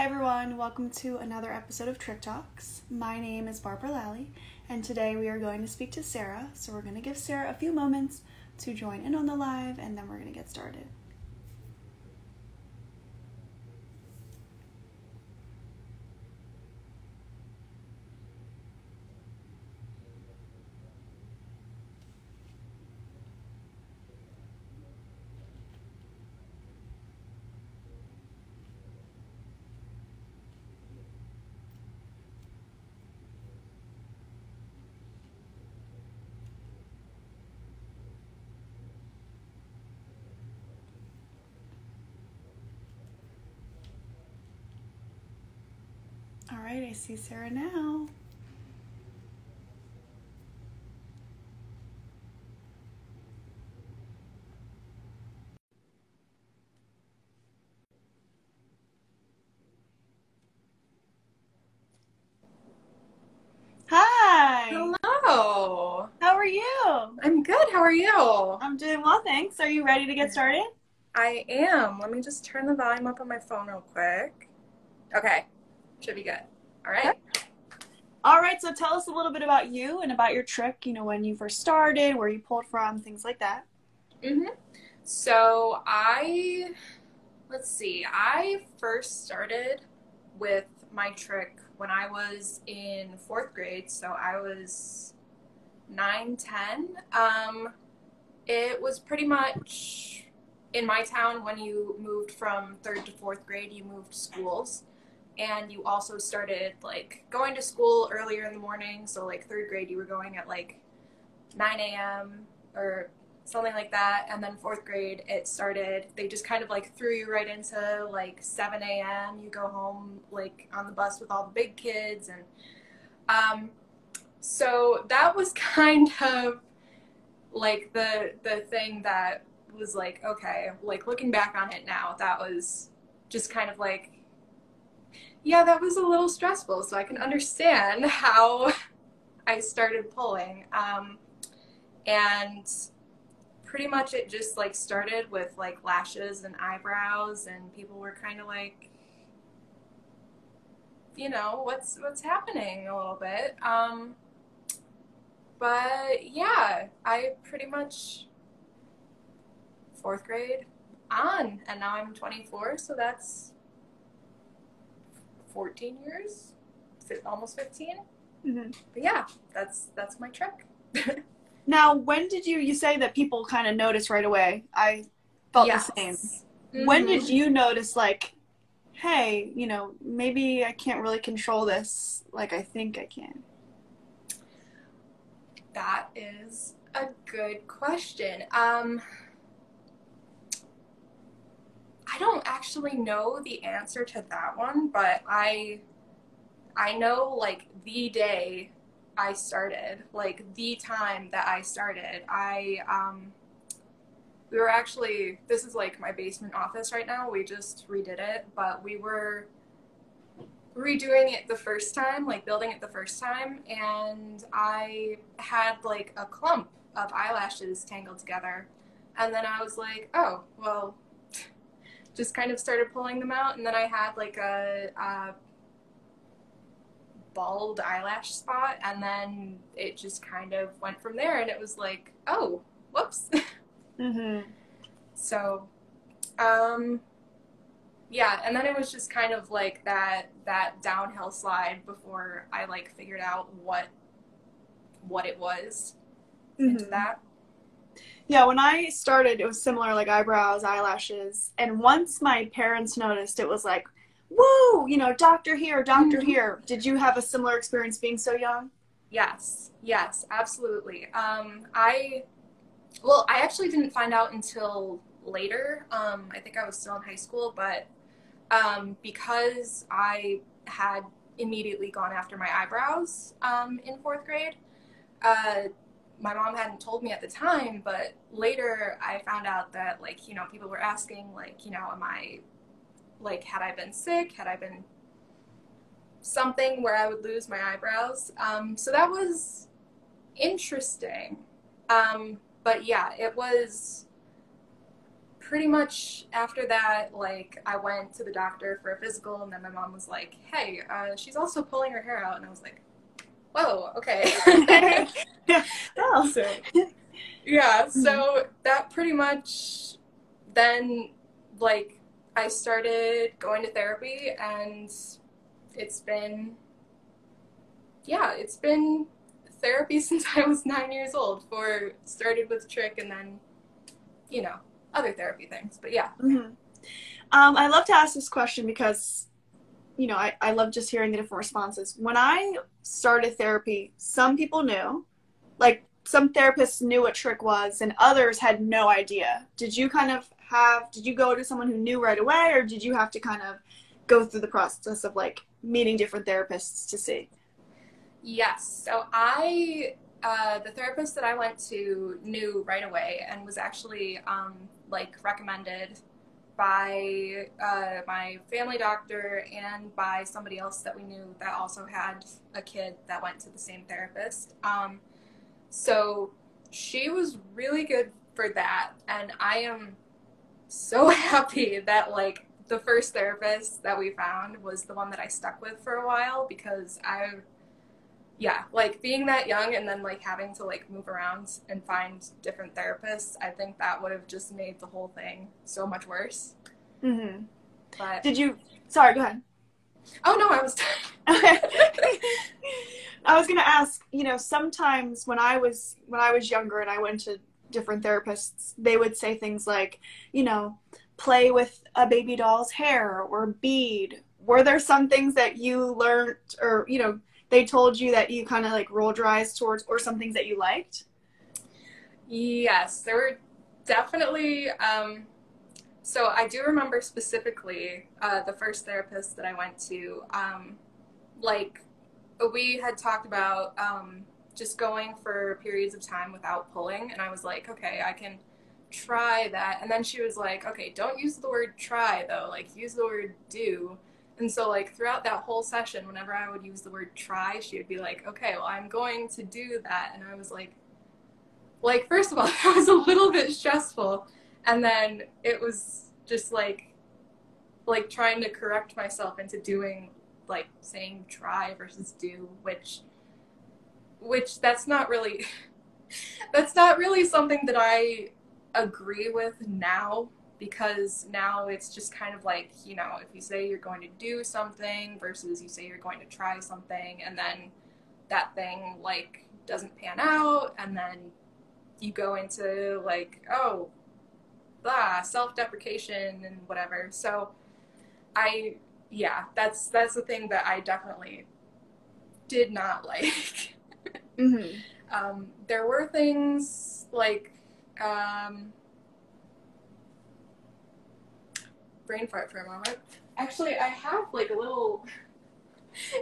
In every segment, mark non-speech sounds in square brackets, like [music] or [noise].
Hi everyone, welcome to another episode of Trich Talks. My name is Barbara Lally, and today we are going to speak to Sara. So we're going to give Sara a few moments to join in on the live, and then we're going to get started. All right, I see Sara now. Hi. Hello. How are you? I'm good. How are you? I'm doing well, thanks. Are you ready to get started? I am. Let me just turn the volume up on my phone real quick. Okay. Should be good. All right. All right, so tell us a little bit about you and about your trich, you know, when you first started, where you pulled from, things like that. Mhm. So, I let's see. I first started with my trich when I was in 4th grade, so I was 9, 10. Um it was pretty much in my town when you moved from 3rd to 4th grade, you moved schools and you also started like going to school earlier in the morning. So like third grade, you were going at like 9 a.m. or something like that, and then fourth grade, it started. They just kind of like threw you right into like 7 a.m. You go home like on the bus with all the big kids, and um, so that was [laughs] kind of like the the thing that was like okay, like looking back on it now, that was just kind of like yeah, that was a little stressful. So I can understand how I started pulling. Um, and pretty much it just like started with like lashes and eyebrows, and people were kind of like, you know, what's what's happening a little bit. Um, but yeah, I pretty much fourth grade on, and now I'm 24, so that's 14 years, almost 15. Mm-hmm. But yeah, that's that's my trich. [laughs] Now, when did you you say that people kind of notice right away? I felt Yes. the same. When Mhm. did you notice like, hey, you know, maybe I can't really control this like I think I can? That is a good question. Um, I don't actually know the answer to that one, but I I know like the day I started, like the time that I started. I um we were actually this is like my basement office right now. We just redid it, but we were redoing it the first time, like building it the first time, and I had like a clump of eyelashes tangled together. And then I was like, oh, well, just kind of started pulling them out. And then I had like a, a bald eyelash spot, and then it just kind of went from there. And it was like, oh, whoops. [laughs] Mm-hmm. So, um, yeah, and then it was just kind of like that that downhill slide before I like figured out what what it was into Mhm. that. Yeah, when I started, it was similar, like eyebrows, eyelashes, and once my parents noticed, it was like, woo, you know, doctor here, doctor Mhm. here. Did you have a similar experience being so young? Yes, yes, absolutely. Um, I well, I actually didn't find out until later. Um, I think I was still in high school, but um, because I had immediately gone after my eyebrows um, in fourth grade. Uh, my mom hadn't told me at the time, but later I found out that like you know people were asking like you know am I like had I been sick? Had I been something where I would lose my eyebrows? Um, so that was interesting. Um, but yeah, it was pretty much after that, like I went to the doctor for a physical, and then my mom was like, "Hey, uh, she's also pulling her hair out," and I was like, "Whoa, okay." [laughs] oh. so, yeah, so that pretty much then, like, I started going to therapy, and it's been, yeah, it's been therapy [laughs] since I was nine years old. For started with trich, and then, you know, other therapy things. But yeah. Mm-hmm. Um, I love to ask this question because, you know, I, I love just hearing the different responses. When I started therapy, some people knew, like some therapists knew what trich was, and others had no idea. Did you kind of have, did you go to someone who knew right away, or did you have to kind of go through the process of like meeting different therapists to see? Yes. So I, uh, the therapist that I went to knew right away and was actually um, like recommended by uh, my family doctor and by somebody else that we knew that also had a kid that went to the same therapist. Um, so she was really good for that, and I am so [laughs] happy that like the first therapist that we found was the one that I stuck with for a while because I yeah, like being that young and then like having to like move around and find different therapists, I think that would have just made the whole thing so much worse. Mm-hmm. But did you? Sorry, go ahead. Oh no, I was. [laughs] [laughs] I was gonna ask. You know, sometimes when I was when I was younger and I went to different therapists, they would say things like, you know, play with a baby doll's hair or bead. Were there some things that you learned or you know they told you that you kind of like rolled your eyes towards or some things that you liked? Yes, there were definitely. Um, so I do remember specifically uh, the first therapist that I went to. Um, like we had talked about um, just going for periods of time without pulling, and I was like, okay, I can try that. And then she was like, okay, don't use the word try though. Like use the word do. And so, like, throughout that whole session, whenever I would use the word try, she would be like, okay, well, I'm going to do that. And I was like, like, first of all, [laughs] that was a little bit stressful. And then it was just like, like trying to correct myself into doing, like, saying try versus do, which, which that's not really, [laughs] that's not really something that I agree with now because now it's just kind of like, you know, if you say you're going to do something versus you say you're going to try something and then that thing like doesn't pan out and then you go into like, oh, blah, self-deprecation and whatever. So I yeah, that's that's the thing that I definitely did not [laughs] like. mm-hmm. um, there were things like um, brain fart for a moment. Actually, I have like a little. [laughs]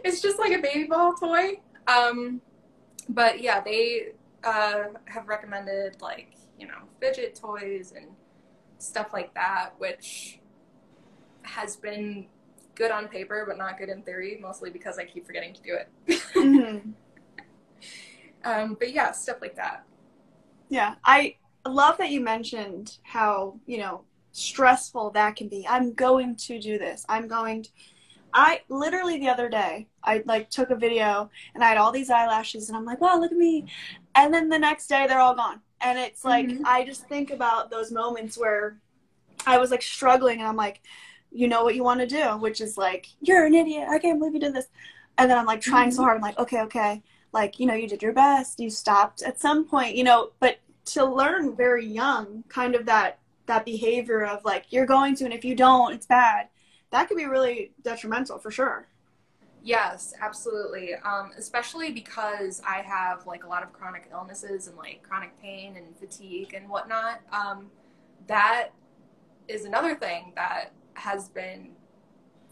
It's just like a baby ball toy. Um, but yeah, they uh, have recommended like you know fidget toys and stuff like that, which has been good on paper but not good in theory, mostly because I keep forgetting to do it. mm-hmm. [laughs] um, but yeah, stuff like that. Yeah, I love that you mentioned how you know stressful that can be. I'm going to do this. I'm going to. I literally the other day, I like took a video and I had all these eyelashes and I'm like, wow, look at me. And then the next day they're all gone. And it's like, mm-hmm. I just think about those moments where I was like struggling and I'm like, you know what you want to do, which is like, you're an idiot. I can't believe you did this. And then I'm like trying mm-hmm. so hard. I'm like, okay, okay. Like, you know, you did your best. You stopped at some point, you know, but to learn very young, kind of that that behavior of like you're going to and if you don't it's bad. That could be really detrimental for sure. Yes absolutely. Um, especially because i have like a lot of chronic illnesses and like chronic pain and fatigue and whatnot um, that is another thing that has been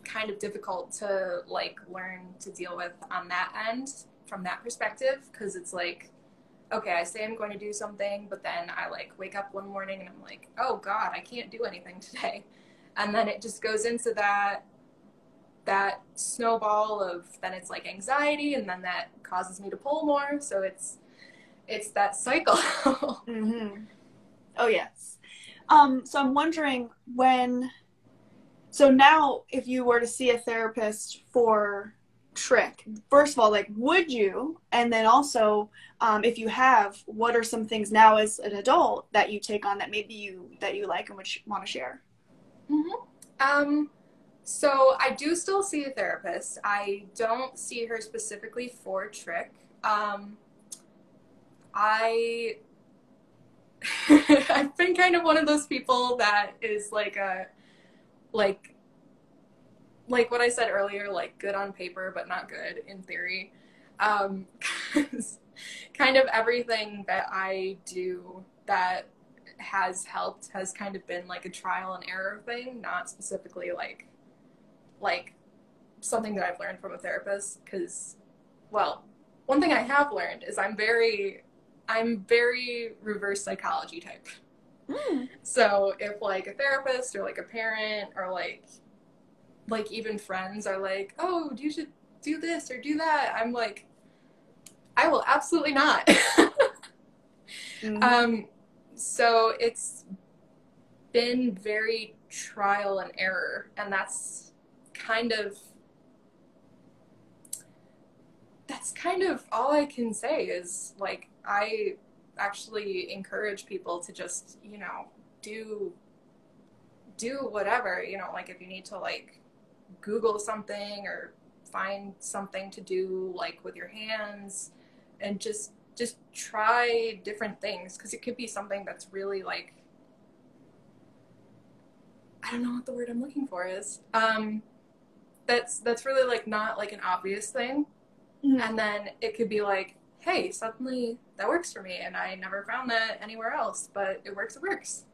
kind of difficult to like learn to deal with on that end from that perspective because it's like okay, I say I'm going to do something, but then I like wake up one morning and I'm like, oh God, I can't do anything [laughs] today. And then it just goes into that that snowball of then it's like anxiety and then that causes me to pull more. So it's it's that cycle. [laughs] mm-hmm. Oh yes. Um, so I'm wondering when. So now, if you were to see a therapist for trich, first of all, like, would you? And then also, um, if you have, what are some things now as an adult that you take on that maybe you that you like and sh- want to share? Mm-hmm. Um, so I do still see a therapist. I don't see her specifically for trich. Um, I [laughs] I've been kind of one of those people that is like a like like what I said earlier, like good on paper but not good in theory. Um, [laughs] kind of everything that I do that has helped has kind of been like a trial and error thing, not specifically like like something that I've learned from a therapist because well, one thing I have learned is I'm very I'm very reverse psychology type. Mm. So if like a therapist or like a parent or like like even friends are like, "Oh, you should do this or do that." I'm like, "I will absolutely not." Mhm. um so it's been very trial and error and that's kind of that's kind of all I can say is like I actually encourage people to just, you know, do do whatever, you know, like if you need to like Google something or find something to do like with your hands and just just try different things because it could be something that's really like I don't know what the word I'm looking for is. Um that's that's really like not like an obvious thing Mhm. and then it could be like hey suddenly that works for me and i never found that anywhere else but it works it works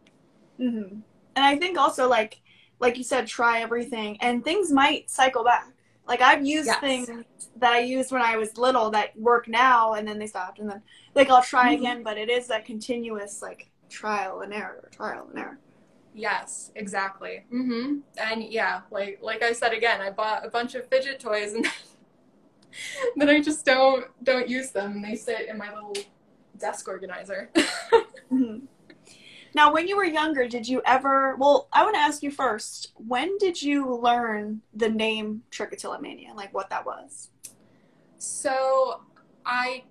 Mm-hmm. And I think also like like you said, try everything, and things might cycle back. Like I've used Yes. things that I used when I was little that work now, and then they stopped, and then like I'll try Mhm. again. But it is that continuous like trial and error, trial and error. yes exactly mm-hmm and yeah like like i said again i bought a bunch of fidget toys and [laughs] then i just don't don't use them they sit in my little desk organizer [laughs] Mhm. Now, when you were younger, did you ever? Well, I want to ask you first. When did you learn the name Trichotillomania? Like what that was? So I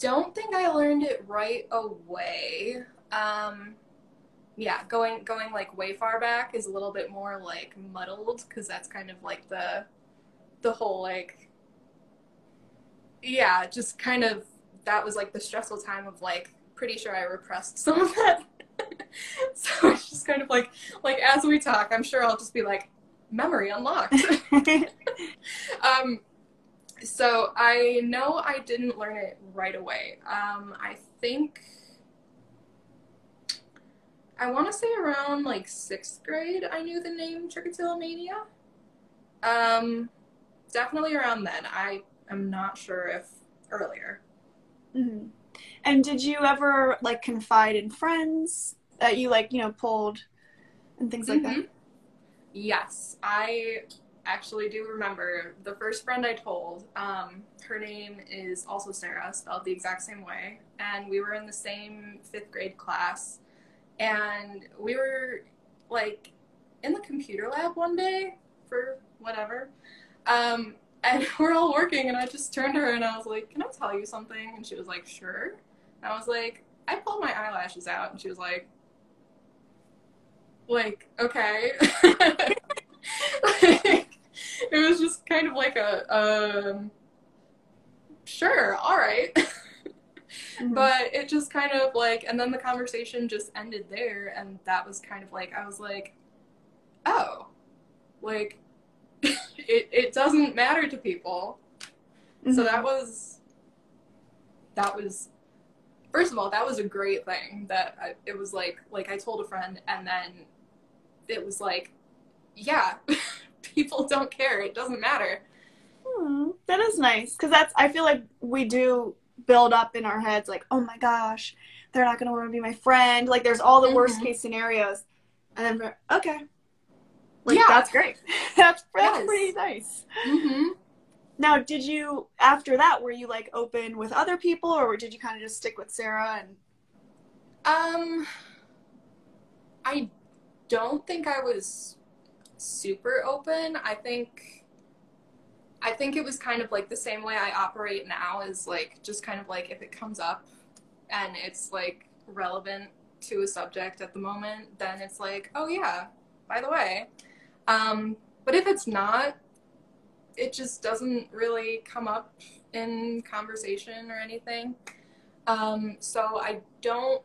don't think I learned it right away. Um, yeah, going going like way far back is a little bit more like muddled because that's kind of like the the whole like yeah, just kind of that was like the stressful time of like pretty sure I repressed some of that. [laughs] so it's just kind of like like as we talk, I'm sure I'll just be like memory unlocked. [laughs] [laughs] um, so I know I didn't learn it right away. Um, I think I want to say around like sixth grade, I knew the name Trichotillomania. Um, definitely around then. I am not sure if earlier. hmm And did you ever like confide in friends that you like, you know, pulled and things like that? Mhm. Yes, I actually do remember the first friend I told. Um, her name is also Sara, spelled the exact same way, and we were in the same fifth grade class, and we were like in the computer lab one day for whatever, um, and [laughs] we're all working, and I just turned to her and I was like, "Can I tell you something?" And she was like, "Sure." And I was like, "I pulled my eyelashes out," and she was like like okay [laughs] like, it was just kind of like a um sure all right Mhm. but it just kind of like and then the conversation just ended there and that was kind of like i was like oh like [laughs] it, it doesn't matter to people so Mhm. that was that was first of all that was a great thing that I, it was like like i told a friend and then it was like yeah [laughs] people don't care it doesn't matter Hmm, that is nice because that's. I feel like we do build up in our heads like, oh my gosh, they're not gonna want to be my friend. Like, there's all the worst Mhm. case scenarios, and then okay, like Yeah. that's great. [laughs] that's that's Yes. pretty nice. mm-hmm. Now, did you after that were you like open with other people, or did you kind of just stick with Sara and? um I don't think I was super open. I think I think it was kind of like the same way I operate now is like just kind of like if it comes up and it's like relevant to a subject at the moment, then it's like, oh yeah, by the way. Um, but if it's not, it just doesn't really come up in conversation or anything. Um, so I don't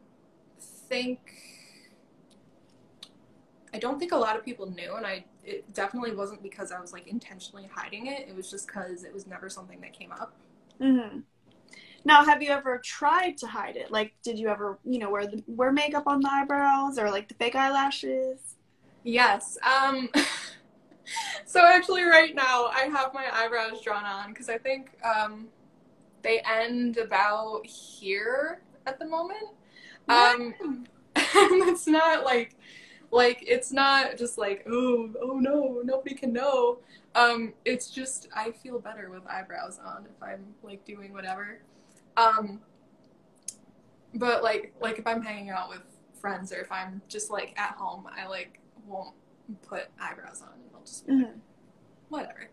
think I don't think a lot of people knew, and I it definitely wasn't because I was like intentionally hiding it. It was just because it was never something that came up. Mm-hmm. Now, have you ever tried to hide it? Like, did you ever, you know, wear the wear makeup on the eyebrows or like the fake eyelashes? Yes. Um. [laughs] so actually, right now I have my eyebrows drawn on because I think um, they end about here at the moment. Um, [laughs] it's not like like it's not just like oh oh no nobody can know um it's just i feel better with eyebrows on if i'm like doing whatever um but like like if i'm hanging out with friends or if i'm just like at home i like won't put eyebrows on and i'll just be like, Mhm. whatever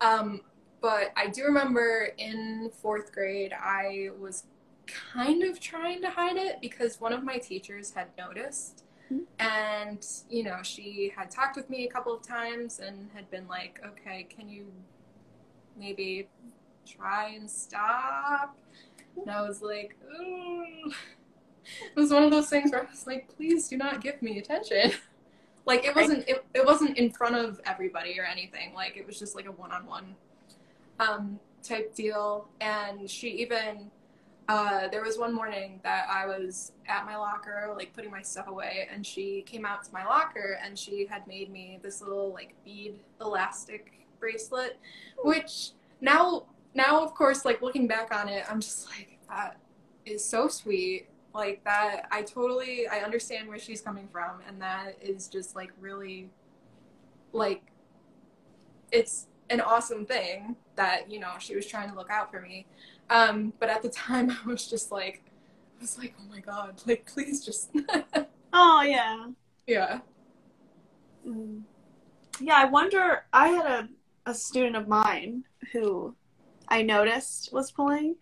um but i do remember in fourth grade i was kind of trying to hide it because one of my teachers had noticed Mhm. and you know she had talked with me a couple of times and had been like okay can you maybe try and stop and i was like Ooh. [laughs] it was one of those things where i was like please do not give me attention [laughs] like it wasn't it, it wasn't in front of everybody or anything. Like it was just like a one-on-one um, type deal. And she even uh, there was one morning that I was at my locker, like putting my stuff away, and she came out to my locker and she had made me this little like bead elastic bracelet, which now, now of course, like looking back on it, I'm just like that is so sweet. Like that, I totally I understand where she's coming from, and that is just like really, like, it's an awesome thing that you know she was trying to look out for me. Um, but at the [laughs] time, I was just like, I was like, oh my god, like please just, [laughs] Oh yeah. yeah. Mm. Yeah, I wonder. I had a, a student of mine who I noticed was pulling,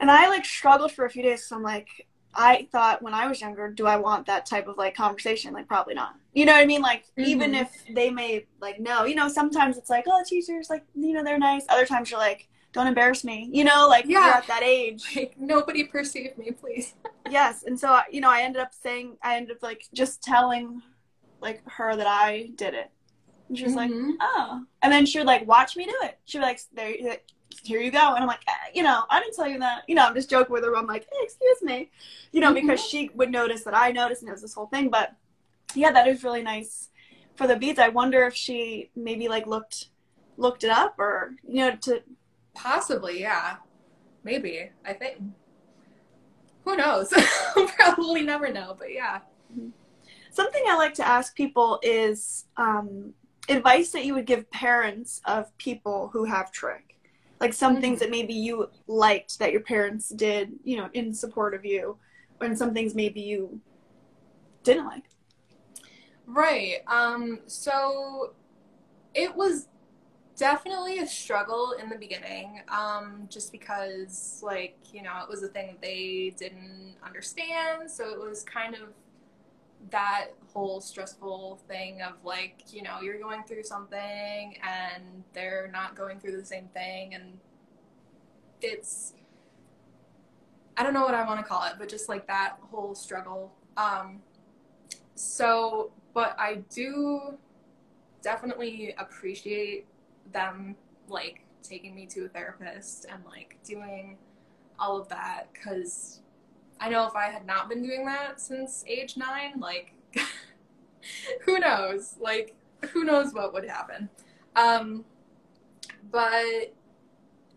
and I like struggled for a few days. So I'm like, I thought when I was younger, do I want that type of like conversation? Like, probably not. You know what I mean? Like, even Mhm. if they may like no, you know, sometimes it's like, oh, teachers, like, you know, they're nice. Other times you're like, don't embarrass me. You know, like you're Yeah. at that age. [laughs] Like nobody perceive me, please. [laughs] yes and so you know i ended up saying i ended up like just telling like her that i did it and she was like Mhm. oh and then she would like watch me do it she'd be like there here you go and i'm like eh, you know i didn't tell you that you know i'm just joking with her i'm like hey, excuse me you know because she would notice that i noticed and it was this whole thing but yeah that is really nice for the beads i wonder if she maybe like looked looked it up or you know to Possibly, yeah. Maybe. I think. Who knows? [laughs] Probably never know, but yeah. Something I like to ask people is um, advice that you would give parents of people who have trich. Like some Mhm. things that maybe you liked that your parents did, you know, in support of you, and some things maybe you didn't like. Right. Um, so it was definitely a struggle in the beginning, um, just because, like, you know, it was a thing that they didn't understand. So it was kind of that whole stressful thing of, like, you know, you're going through something and they're not going through the same thing. And it's, I don't know what I want to call it, but just like that whole struggle. Um, so, but I do definitely appreciate them like taking me to a therapist and like doing all of that because I know if I had not been doing that since age nine, like [laughs] who knows? Like who knows what would happen? Um, but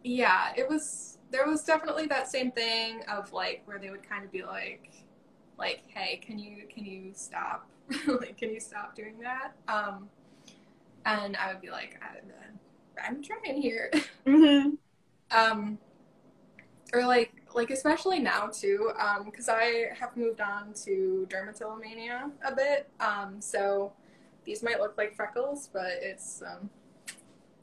yeah, it was there was definitely that same thing of like where they would kind of be like like hey can you can you stop [laughs] like can you stop doing that um and i would be like i'm trying here [laughs] Mm-hmm. um or like like especially now too, because I have moved on to dermatillomania a bit. Um, so these might look like freckles, but it's um,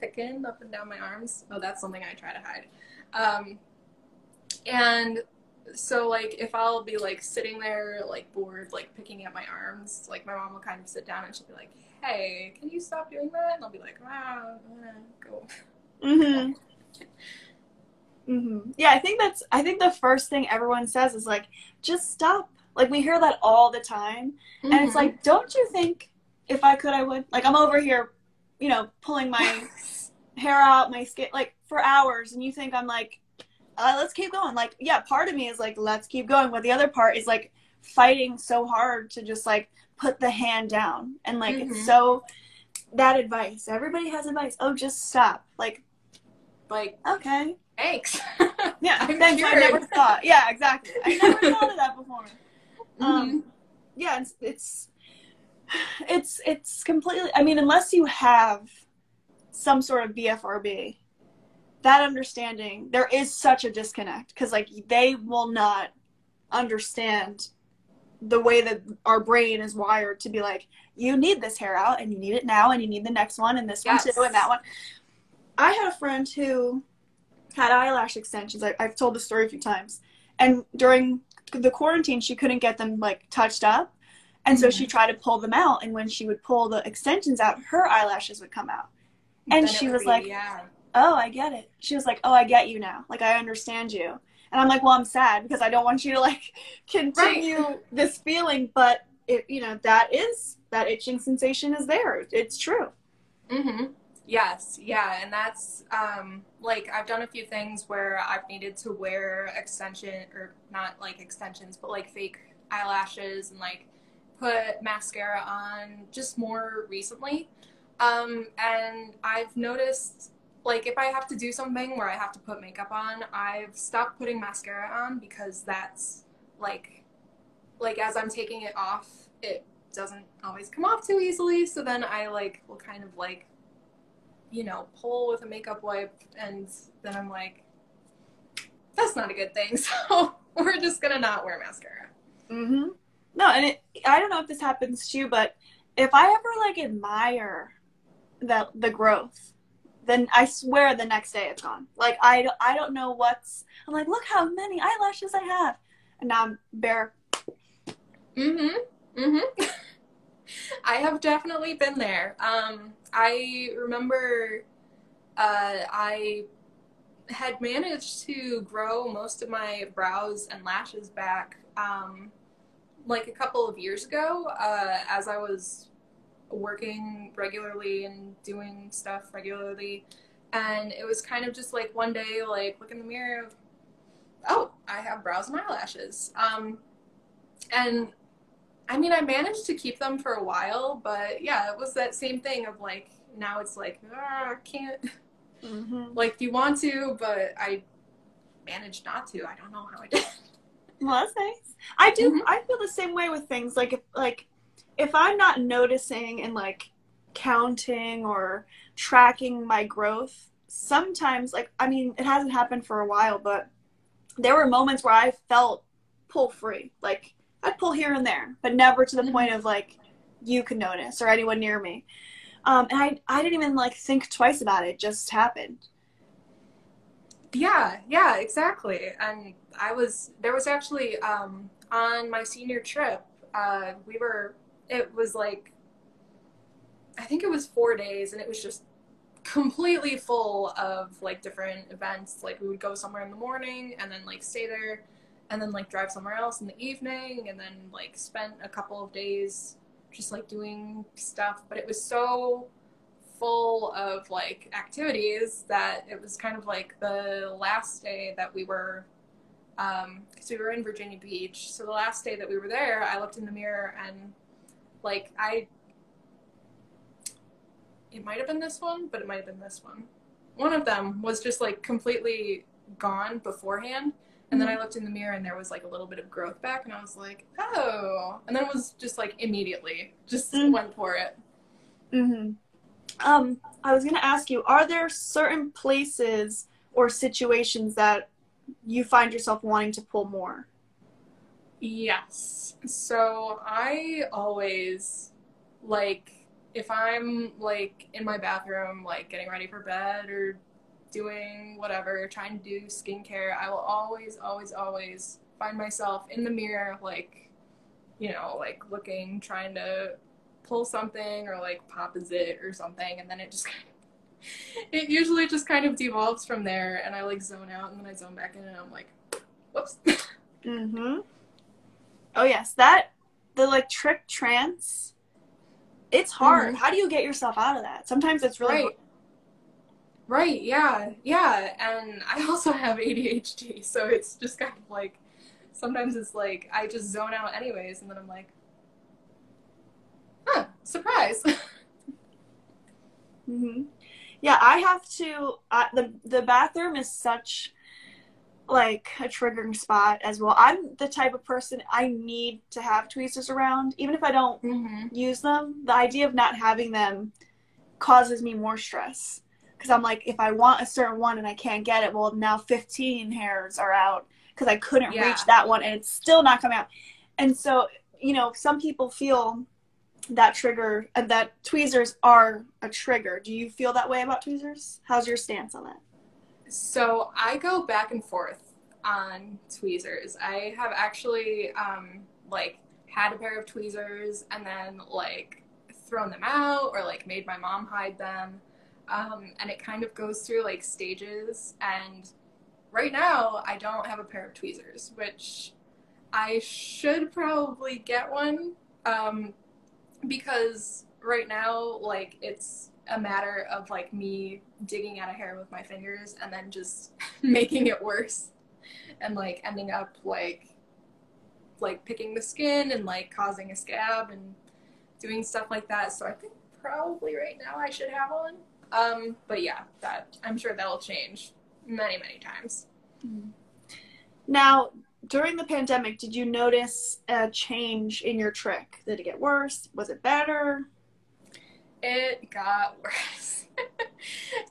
thickened up and down my arms. Oh, that's something I try to hide. Um, and so like if I'll be like sitting there like bored, like picking at my arms, like my mom will kind of sit down and she'll be like, "Hey, can you stop doing that?" And I'll be like, "Wow, "Ah, go." Mhm. [laughs] Mhm. Yeah, I think that's I think the first thing everyone says is like just stop. Like we hear that all the time. And it's Mhm. like, don't you think if I could I would? Like I'm over here, you know, pulling my [laughs] hair out, my skin like for hours and you think I'm like uh, let's keep going. Like, yeah, part of me is like, let's keep going. But the other part is like fighting so hard to just like put the hand down. And like, Mhm. it's so that advice. Everybody has advice. Oh, just stop. Like, like okay. Thanks. Yeah, [laughs] I'm thanks. I never thought. Yeah, exactly. I never [laughs] thought of that before. Mhm. Um, yeah, it's, it's it's it's completely. I mean, unless you have some sort of BFRB, that understanding there is such a disconnect because like they will not understand the way that our brain is wired to be like you need this hair out and you need it now and you need the next one and this Yes. one too and that one i had a friend who had eyelash extensions I, i've told the story a few times and during the quarantine she couldn't get them like touched up and so Mhm. she tried to pull them out and when she would pull the extensions out her eyelashes would come out and she was be- like yeah. oh, I get it. She was like, oh, I get you now. Like, I understand you. And I'm like, well, I'm sad because I don't want you to like [laughs] continue [laughs] this feeling, but it, you know, that is that itching sensation is there. It's true. Mm-hmm. Yes, yeah, and that's um, like I've done a few things where I've needed to wear extension or not like extensions, but like fake eyelashes and like put mascara on just more recently. Um, and I've noticed like if I have to do something where I have to put makeup on, I've stopped putting mascara on because that's like like as I'm taking it off, it doesn't always come off too easily. So then I like will kind of like, you know, pull with a makeup wipe, and then I'm like, that's not a good thing. [laughs] So we're just gonna not wear mascara. Mm-hmm. No, and it, I don't know if this happens to you, but if I ever like admire the the growth, then I swear the next day it's gone. Like I, don't- I don't know what's. I'm like, look how many eyelashes I have, and now I'm bare. Mm-hmm. Mm-hmm. [laughs] [laughs] I have definitely been there. Um, I remember uh, I had managed to grow most of my brows and lashes back um, like a couple of years ago uh, as I was working regularly and doing stuff regularly. And it was kind of just like one day, like, look in the mirror, oh, I have brows and eyelashes. Um, and I mean, I managed to keep them for a while, but yeah, it was that same thing of like, now it's like, ah, I can't, Mm-hmm. like, you want to, but I managed not to. I don't know how I did. Well, that's nice. I do. Mhm. I feel the same way with things. Like if like if I'm not noticing and like counting or tracking my growth, sometimes like I mean it hasn't happened for a while, but there were moments where I felt pull free. Like I'd pull here and there, but never to the Mhm. point of like you could notice or anyone near me. Um, and I I didn't even like think twice about it. It just happened. Yeah, yeah, exactly. And I was there was actually um on my senior trip, uh we were it was like I think it was 4 days and it was just completely full of like different events. Like we would go somewhere in the morning and then like stay there and then like drive somewhere else in the evening and then like spent a couple of days just like doing stuff, but it was so full of like activities that it was kind of like the last day that we were um because we were in Virginia Beach. So the last day that we were there I looked in the mirror and like I it might have been this one but it might have been this one. One of them was just like completely gone beforehand and then I looked in the mirror and there was like a little bit of growth back and I was like oh and then it was just like immediately just Mm. went for it hmm Um, I was gonna ask you: Are there certain places or situations that you find yourself wanting to pull more? Yes. So I always like if I'm like in my bathroom, like getting ready for bed or doing whatever, trying to do skincare, I will always, always, always find myself in the mirror, like, you know, like looking, trying to pull something or like pop a zit or something, and then it just kind [laughs] of, it usually just kind of devolves from there, and I like zone out, and then I zone back in, and I'm like, whoops. mm-hmm. Oh yes, that the like trich trance. It's hard. Mm-hmm. How do you get yourself out of that? Sometimes it's really right. Right, yeah, yeah. And I also have ADHD, so it's just kind of like sometimes it's like I just zone out anyways, and then I'm like, huh, surprise. [laughs] hmm Yeah, I have to. Uh, the The bathroom is such like a triggering spot as well. I'm the type of person I need to have tweezers around, even if I don't mm-hmm. use them. The idea of not having them causes me more stress because I'm like, if I want a certain one and I can't get it, well, now 15 hairs are out because I couldn't yeah. reach that one and it's still not coming out. And so, you know, some people feel that trigger and that tweezers are a trigger. Do you feel that way about tweezers? How's your stance on that? So I go back and forth on tweezers. I have actually um, like had a pair of tweezers and then like thrown them out or like made my mom hide them. Um, and it kind of goes through like stages. And right now, I don't have a pair of tweezers, which I should probably get one um, because right now, like, it's a matter of like me digging at a hair with my fingers and then just [laughs] making it worse and like ending up like like picking the skin and like causing a scab and doing stuff like that. So I think probably right now I should have one. Um, but yeah, that I'm sure that'll change many, many times. Mm-hmm. Now, during the pandemic, did you notice a change in your trich? Did it get worse? Was it better? It got [laughs] worse.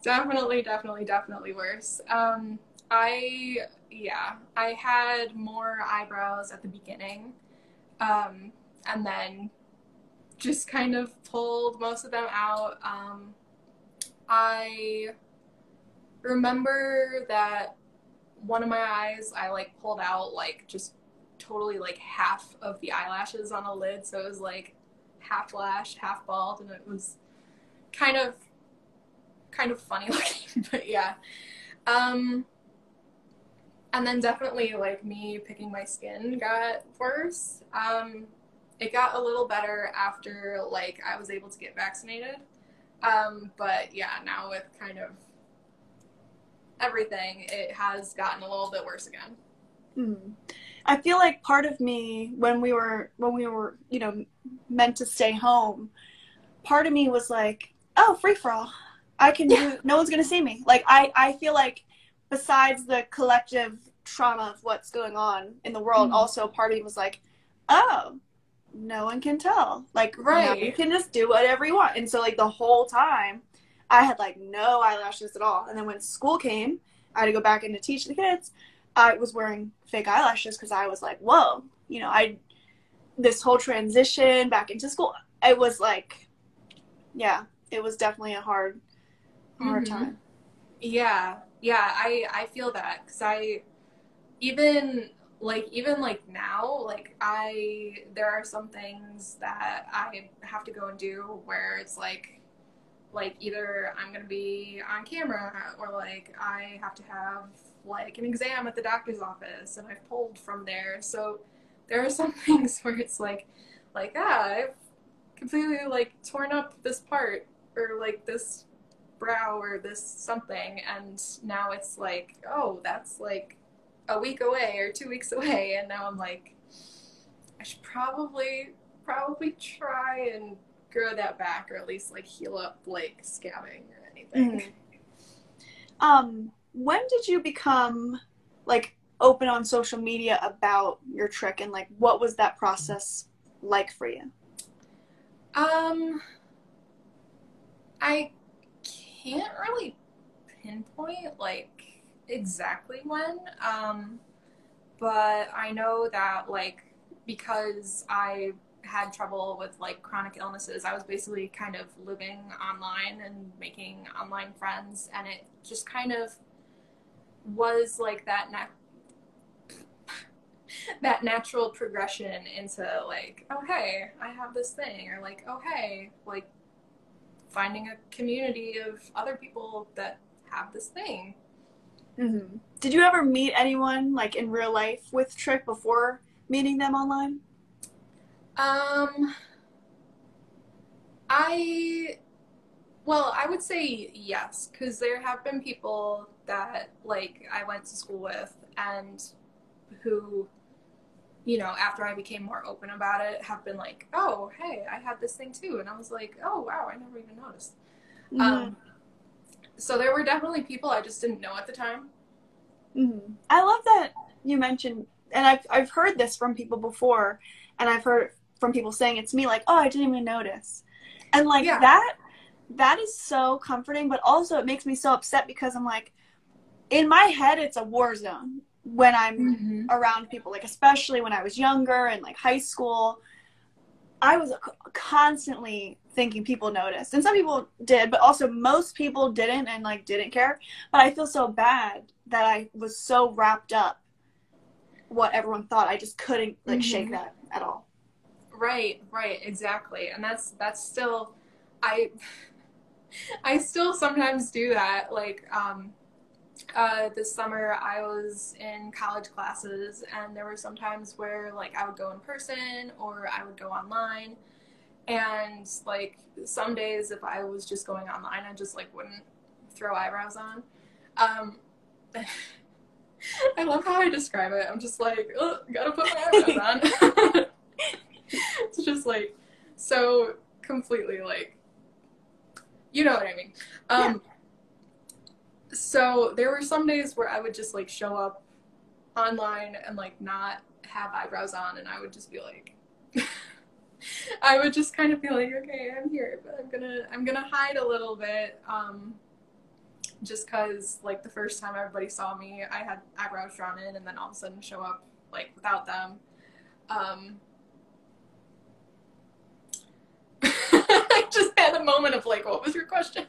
definitely, definitely, definitely worse. Um, I, yeah, I had more eyebrows at the beginning. Um, and then just kind of pulled most of them out. Um, I remember that one of my eyes I like pulled out like just totally like half of the eyelashes on a lid, so it was like half lash, half bald, and it was kind of kind of funny [laughs] looking, but yeah. Um, and then definitely like me picking my skin got worse. Um, it got a little better after like I was able to get vaccinated. Um, but yeah, now with kind of everything, it has gotten a little bit worse again. Mm. I feel like part of me when we were when we were you know meant to stay home, part of me was like, oh, free for all. I can do. No one's gonna see me. Like I I feel like besides the collective trauma of what's going on in the world, mm-hmm. also part of me was like, oh, no one can tell. Like, right. you can just do whatever you want. And so, like, the whole time, I had like no eyelashes at all. And then when school came, I had to go back in to teach the kids. I was wearing fake eyelashes because I was like, whoa, you know, I, this whole transition back into school, it was like, yeah, it was definitely a hard, hard mm-hmm. time. Yeah. Yeah. I, I feel that because I, even like even like now like i there are some things that i have to go and do where it's like like either i'm gonna be on camera or like i have to have like an exam at the doctor's office and i've pulled from there. So there are some [laughs] things where it's like like ah i've completely like torn up this part or like this brow or this something and now it's like oh that's like a week away or two weeks away, and now I'm like, I should probably probably try and grow that back, or at least like heal up like scabbing or anything. Mm-hmm. Um, when did you become like open on social media about your trich, and like what was that process like for you? Um, I can't really pinpoint like exactly when, um, but I know that like because I had trouble with like chronic illnesses, I was basically kind of living online and making online friends, and it just kind of was like that [laughs] that natural progression into like, oh hey, I have this thing, or like, oh hey, like finding a community of other people that have this thing. Mm-hmm. Did you ever meet anyone like in real life with Trich before meeting them online? Um, I, well, I would say yes, because there have been people that like I went to school with and who, you know, after I became more open about it, have been like, oh, hey, I had this thing too, and I was like, oh wow, I never even noticed. Mm-hmm. Um, so there were definitely people I just didn't know at the time. Mm-hmm. I love that you mentioned, and I've I've heard this from people before, and I've heard from people saying it to me like, "Oh, I didn't even notice," and like Yeah. that that is so comforting, but also it makes me so upset because I'm like, in my head, it's a war zone when I'm Mm-hmm. around people, like especially when I was younger and like high school. I was constantly thinking people noticed, and some people did, but also most people didn't and like didn't care. But I feel so bad that I was so wrapped up what everyone thought. I just couldn't like shake Mhm. that at all. Right, right, exactly. And that's that's still I [laughs] I still sometimes do that. Like um uh this summer I was in college classes and there were some times where like I would go in person or I would go online. And like some days if I was just going online I just like wouldn't throw eyebrows on. Um [laughs] I love how I describe it. I'm just like, oh, gotta put my eyebrows on. [laughs] it's just like so completely like you know what I mean. Um so there were some days where I would just like show up online and like not have eyebrows on and I would just be like [laughs] [laughs] I would just kind of be like, okay, I'm here, but I'm gonna I'm gonna hide a little bit. Um just cause like the first time everybody saw me I had eyebrows drawn in and then all of a sudden show up like without them. Um [laughs] I just had a moment of like, what was your question?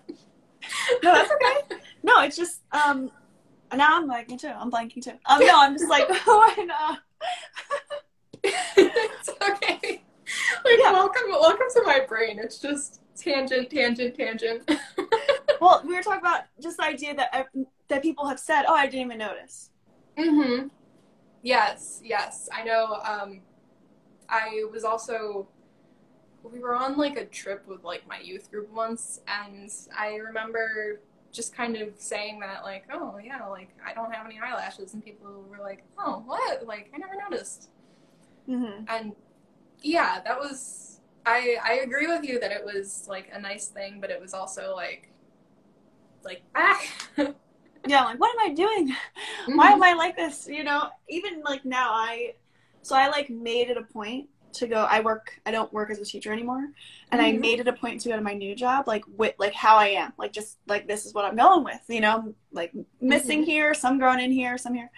No, that's okay. no, it's just um. Now I'm blanking too. I'm blanking too. Um, no, I'm just like, [laughs] why not? it's okay. Like, Yeah. welcome, welcome to my brain. It's just tangent, tangent, tangent. [laughs] Well, we were talking about just the idea that that people have said, "Oh, I didn't even notice." mm-hmm. Yes, yes. I know. Um, I was also. We were on like a trip with like my youth group once, and I remember just kind of saying that, like, oh yeah, like I don't have any eyelashes, and people were like, oh what? Like I never noticed. Mm-hmm. and yeah that was i i agree with you that it was like a nice thing but it was also like like [laughs] ah Yeah, like, what am I doing? Why am I like this? You know, even like now, I so I like made it a point to go. I work. I don't work as a teacher anymore, and I Mhm. made it a point to go to my new job, like with like how I am, like just like this is what I'm going with. You know, like missing here, some growing in here, some here.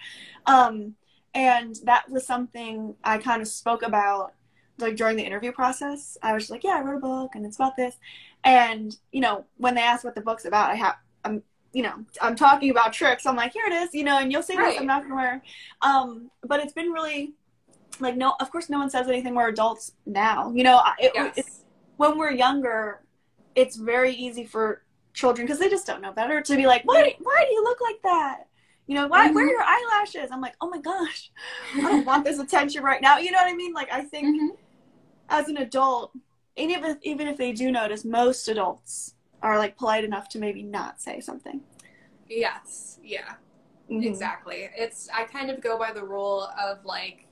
Um, and that was something I kind of spoke about like during the interview process. I was just like, yeah, I wrote a book, and it's about this. And you know, when they asked what the book's about, I have I'm you know, I'm talking about tricks. I'm like, here it is, you know, and you'll see this. I'm not gonna wear. Um, but it's been really, like, no. Of course, no one says anything. We're adults now. You know, it, yes it's when we're younger, it's very easy for children because they just don't know better to be like, why, why do you look like that? You know, why, where are your eyelashes? I'm like, oh my gosh, I don't want this attention right now. You know what I mean? Like, I think Mhm. As an adult, and even if, even if they do notice, most adults are like polite enough to maybe not say something. yes yeah Mhm. exactly it's i kind of go by the rule of like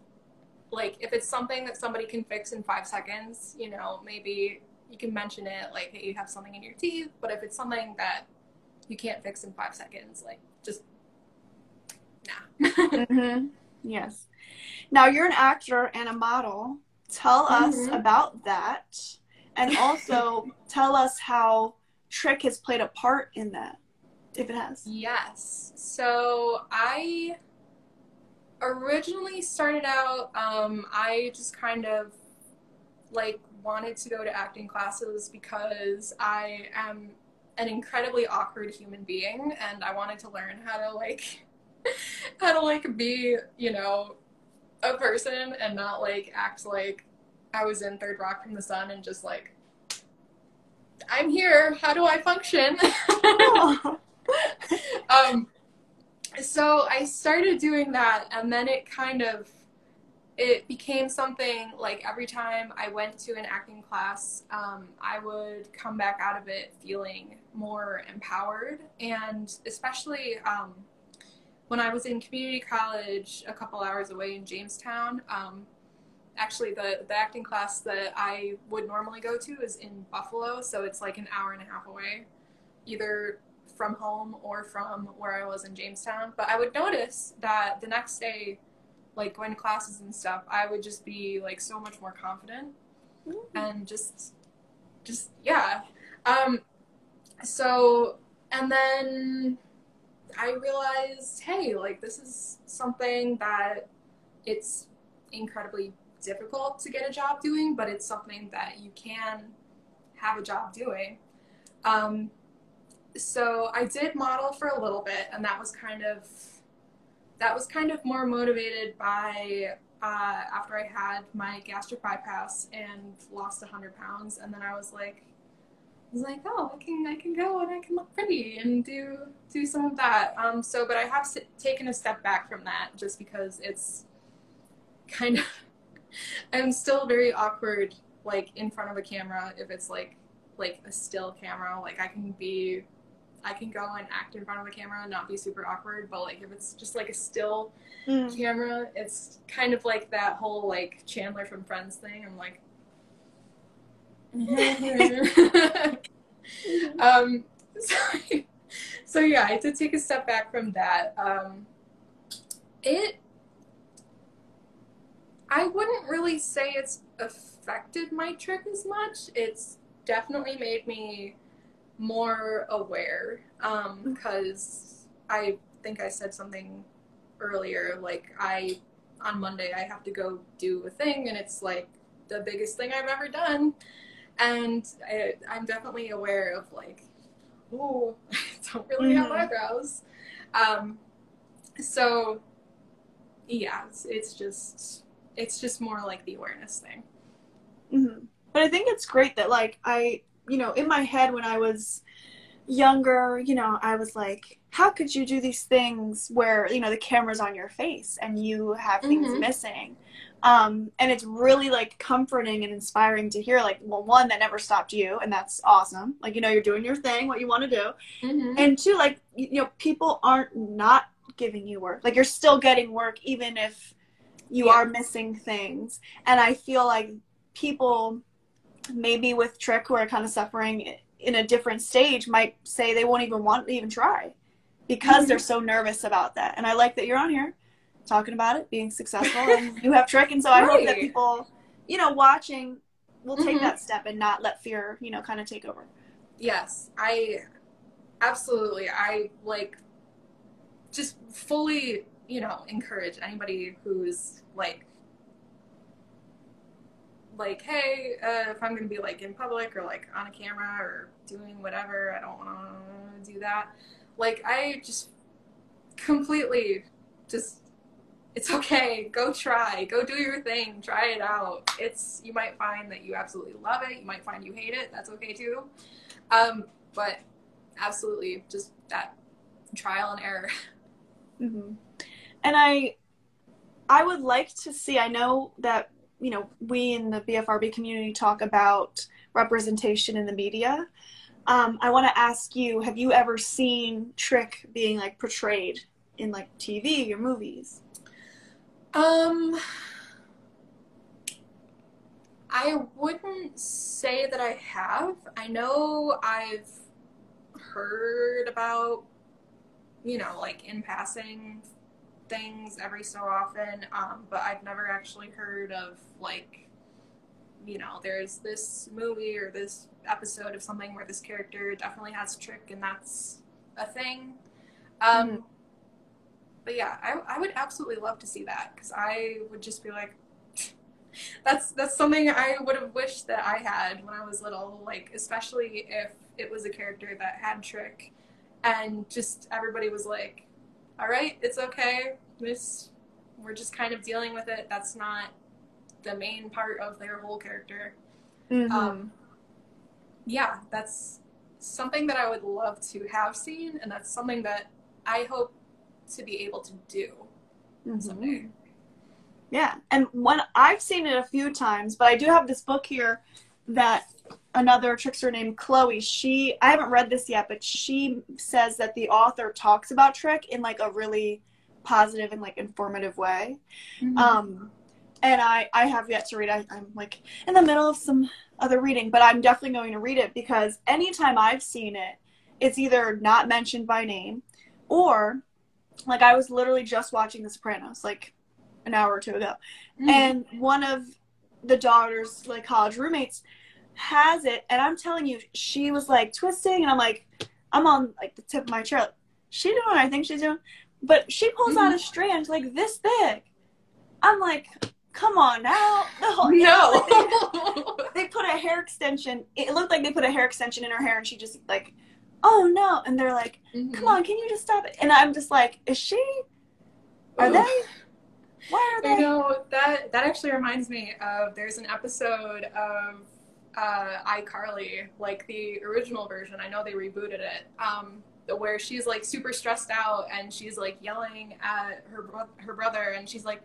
like if it's something that somebody can fix in five seconds you know maybe you can mention it like hey you have something in your teeth but if it's something that you can't fix in five seconds like just nah [laughs] Mhm. Yes. Now you're an actor and a model. Tell us Mhm. about that, and also [laughs] tell us how Trich has played a part in that. if it has. Yes. So I originally started out, um, I just kind of like wanted to go to acting classes because I am an incredibly awkward human being and I wanted to learn how to like [laughs] how to like be, you know, a person and not like act like I was in Third Rock from the Sun and just like I'm here. How do I function? [laughs] [laughs] um, so I started doing that, and then it kind of it became something like every time I went to an acting class, um, I would come back out of it feeling more empowered, and especially um, when I was in community college, a couple hours away in Jamestown. Um, actually, the the acting class that I would normally go to is in Buffalo, so it's like an hour and a half away, either from home or from where I was in Jamestown. But I would notice that the next day, like going to classes and stuff, I would just be like so much more confident mm-hmm. and just, just yeah. Um, so and then I realized, hey, like this is something that it's incredibly difficult to get a job doing, but it's something that you can have a job doing. Um, so I did model for a little bit, and that was kind of that was kind of more motivated by uh, after I had my gastric bypass and lost 100 pounds, and then I was like, was like, oh, I can I can go and I can look pretty and do do some of that. Um, so, but I have s- taken a step back from that just because it's kind of [laughs] I'm still very awkward like in front of a camera if it's like like a still camera. Like I can be I can go and act in front of a camera and not be super awkward. But like if it's just like a still mm. camera, it's kind of like that whole like Chandler from Friends thing. I'm like, [laughs] um, so, [laughs] so yeah, I did take a step back from that. Um, it, I wouldn't really say it's affected my trich as much. It's definitely made me more aware because um, I think I said something earlier like I on Monday I have to go do a thing and it's like the biggest thing I've ever done and I, am definitely aware of like oh I don't really mm-hmm. have eyebrows um, so yeah it's, it's just it's just more like the awareness thing mm-hmm. but I think it's great that like I you know, in my head when I was younger, you know, I was like, how could you do these things where, you know, the camera's on your face and you have things mm-hmm. missing? Um, and it's really like comforting and inspiring to hear like, well, one, that never stopped you, and that's awesome. Like, you know, you're doing your thing, what you want to do. Mm-hmm. And two, like, you know, people aren't not giving you work. Like, you're still getting work even if you yeah. are missing things. And I feel like people maybe with Trich who are kind of suffering in a different stage might say they won't even want to even try because mm-hmm. they're so nervous about that. And I like that you're on here talking about it, being successful, and [laughs] you have Trich. And so I right. hope that people, you know, watching will take mm-hmm. that step and not let fear, you know, kind of take over. Yes, I absolutely. I like just fully, you know, encourage anybody who's like like, hey, uh, if I'm gonna be like in public or like on a camera or doing whatever, I don't want to do that. Like, I just completely just it's okay. Go try. Go do your thing. Try it out. It's you might find that you absolutely love it. You might find you hate it. That's okay too. Um, but absolutely, just that trial and error. [laughs] Mm-hmm. And I, I would like to see. I know that you know, we in the BFRB community talk about representation in the media. Um, I want to ask you: Have you ever seen Trich being like portrayed in like TV or movies? Um, I wouldn't say that I have. I know I've heard about, you know, like in passing things every so often, um, but I've never actually heard of like, you know, there's this movie or this episode of something where this character definitely has a trich, and that's a thing. Um, Mhm. But yeah, I, I would absolutely love to see that because I would just be like, [laughs] that's that's something I would have wished that I had when I was little. Like especially if it was a character that had trich, and just everybody was like, "All right, it's okay. This we're just kind of dealing with it. That's not the main part of their whole character." Mhm. Um, yeah, that's something that I would love to have seen, and that's something that I hope to be able to do Mhm. someday. Yeah, and when I've seen it a few times, but I do have this book here that another trichster named Chloe. She I haven't read this yet, but she says that the author talks about trich in like a really positive and like informative way. Um, and I I have yet to read. I, I'm like in the middle of some other reading, but I'm definitely going to read it because anytime I've seen it, it's either not mentioned by name, or like I was literally just watching The Sopranos like an hour or two ago, Mhm. and one of the daughters like college roommates has it and i'm telling you she was like twisting and i'm like i'm on like the tip of my chair like, she doing what i think she's doing? But she pulls out a strand like this big i'm like come on now. [laughs] The whole no. they [laughs] put a hair extension it looked like they put a hair extension in her hair and she just like oh no and they're like Mm-hmm. come on can you just stop it and i'm just like is she are Oof. they why are I they know that that actually reminds me of there's an episode of uh, iCarly, like the original version. I know they rebooted it, um, where she's like super stressed out and she's like yelling at her bro- her brother, and she's like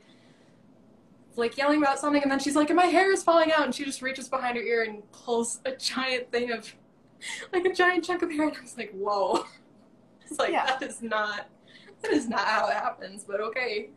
like yelling about something, and then she's like, "My hair is falling out," and she just reaches behind her ear and pulls a giant thing of [laughs] like a giant chunk of hair, and I was like, "Whoa!" [laughs] It's like Yeah. that is not that is not how it happens, but okay.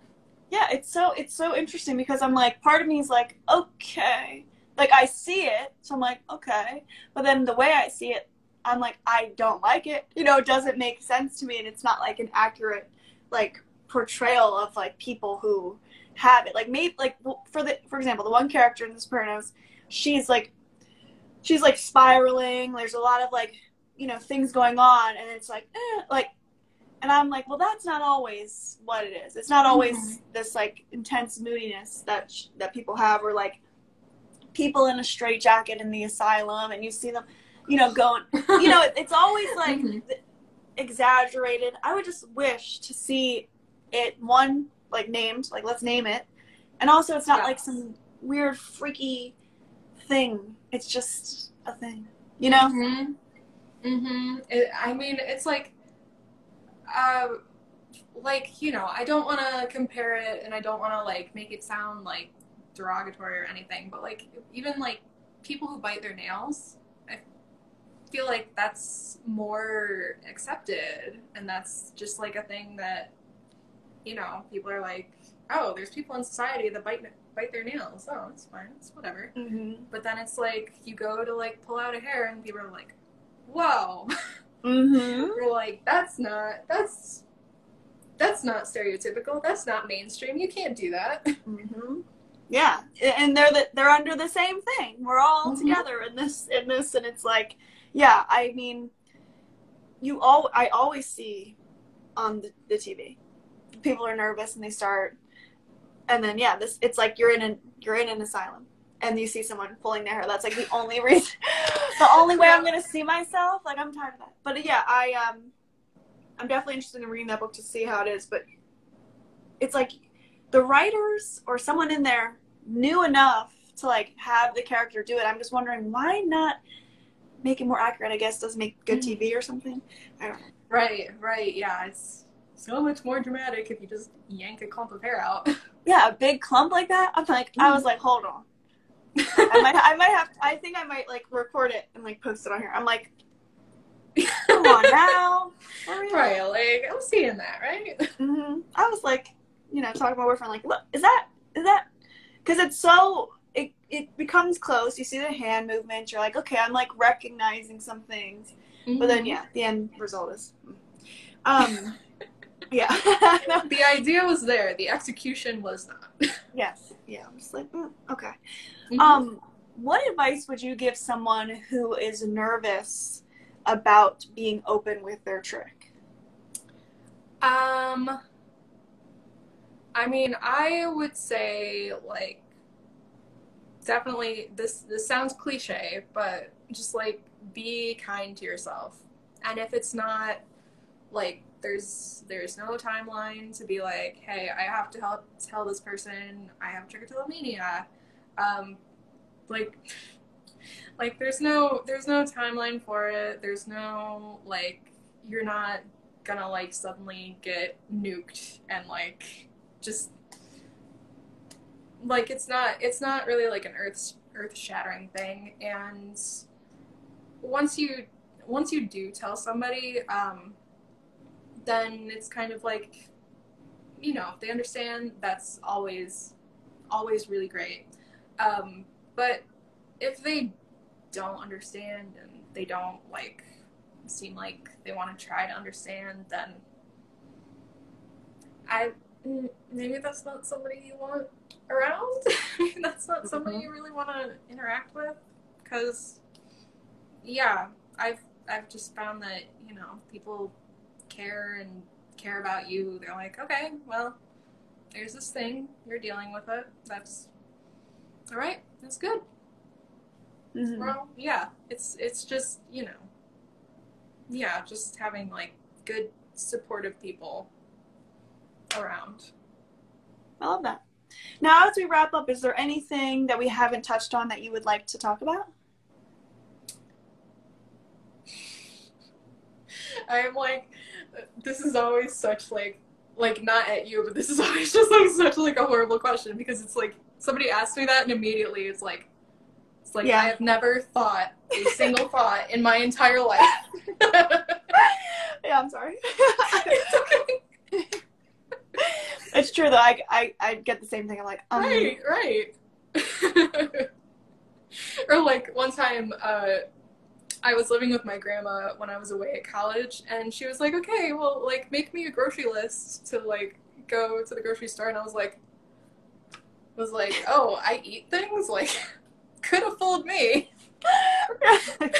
yeah it's so it's so interesting because i'm like part of me is like okay like i see it so i'm like okay but then the way i see it i'm like i don't like it you know it doesn't make sense to me and it's not like an accurate like portrayal of like people who have it like maybe like for the for example the one character in the sopranos she's like she's like spiraling there's a lot of like you know things going on and it's like eh, like and I'm like, well, that's not always what it is. It's not always this like intense moodiness that sh- that people have, or like people in a straitjacket in the asylum, and you see them, you know, going. You know, it, it's always [laughs] like Mhm. exaggerated. I would just wish to see it one like named, like let's name it, and also it's not like some weird freaky thing. It's just a thing, you know. Mm-hmm. Mm-hmm. It, I mean, it's like, uh, like you know, I don't want to compare it, and I don't want to like make it sound like derogatory or anything, but like even like people who bite their nails, I feel like that's more accepted, and that's just like a thing that, you know, people are like, oh, there's people in society that bite bite their nails. Oh, it's fine. It's whatever. Mm-hmm. But then it's like you go to like pull out a hair and people are like, "Whoa!" [laughs] Mm-hmm. You're like, "That's not that's that's not stereotypical. That's not mainstream. You can't do that." [laughs] hmm Yeah, and they're the, they're under the same thing. We're all Mhm. together in this in this, and it's like, yeah. I mean, you all I always see on the, the TV, people are nervous and they start, and then yeah, this it's like you're in an you're in an asylum and you see someone pulling their hair. That's like the only [laughs] reason, the only way I'm gonna see myself. Like I'm tired of that. But yeah, I um, I'm definitely interested in reading that book to see how it is. But it's like the writers or someone in there knew enough to like have the character do it. I'm just wondering why not make it more accurate. I guess doesn't make good Mhm. TV or something. right, right, yeah. It's so much more dramatic if you just yank a clump of hair out. [laughs] Yeah, a big clump like that. I'm like, I was like, hold on. I might, I might have. I think I might like record it and like post it on here. I'm like, come on [laughs] now. Right, like I'm seeing that, right? hmm I was like, you know, talking to my boyfriend, like, look, is that, is that, because it's so, it, it becomes close. You see the hand movement. You're like, okay, I'm like recognizing some things. But Mm-hmm. then, yeah, the end result is, um, yeah. [laughs] [laughs] the idea was there. The execution was not. [laughs] yes. Yeah. I'm just like, mm, okay. Mhm. Um, what advice would you give someone who is nervous about being open with their trich? Um, I mean, I would say like definitely this this sounds cliche, but just like be kind to yourself. And if it's not like there's there's no timeline to be like, hey, I have to help tell this person I have trichotillomania. Um, like like there's no there's no timeline for it. There's no like you're not gonna like suddenly get nuked and like just like it's not it's not really like an earth earth shattering thing and once you once you do tell somebody um then it's kind of like you know if they understand that's always always really great. Um but if they don't understand and they don't like seem like they want to try to understand then i maybe that's not somebody you want around. [laughs] That's not somebody you really want to interact with. Because yeah i've i've just found that you know people care and care about you they're like okay well there's this thing you're dealing with it that's all right that's good Mhm. well yeah it's it's just you know yeah just having like good supportive people around I love that. Now, as we wrap up, is there anything that we haven't touched on that you would like to talk about? [laughs] i'm like this is always such like like not at you but this is [laughs] always just like such like a horrible question because it's like somebody asks me that and immediately it's like it's like Yeah. i have never thought a single thought in my entire life [laughs] [laughs] Yeah, I'm sorry. it's okay it's true though. I, I I get the same thing. I'm like, um, right, right. or like one time, uh, I was living with my grandma when I was away at college, and she was like, "Okay, well, like, make me a grocery list to like go to the grocery store," and I was like, was like, "Oh, I eat things like." [laughs] Could have fooled me, [laughs] what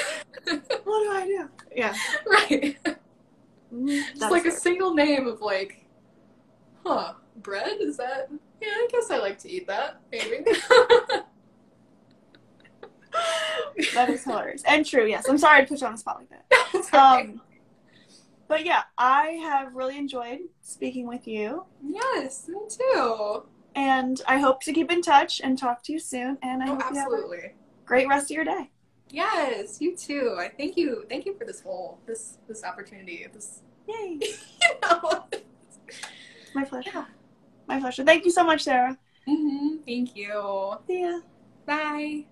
do I do? Yeah. [laughs] right? Mhm, Just that's like a single name of like, huh, bread? Is that? Yeah, I guess I like to eat that. Maybe. That is hilarious and true. Yes, I'm sorry to put you on the spot like that. [laughs] Um, but yeah, I have really enjoyed speaking with you, yes, me too. and I hope to keep in touch and talk to you soon. And I Oh, hope you have a absolutely. great rest of your day. Yes, you too. I thank you. Thank you for this whole this this opportunity. This Yay! [laughs] you know. My pleasure. Yeah. My pleasure. Thank you so much, Sara. hmm Thank you. See ya. Bye.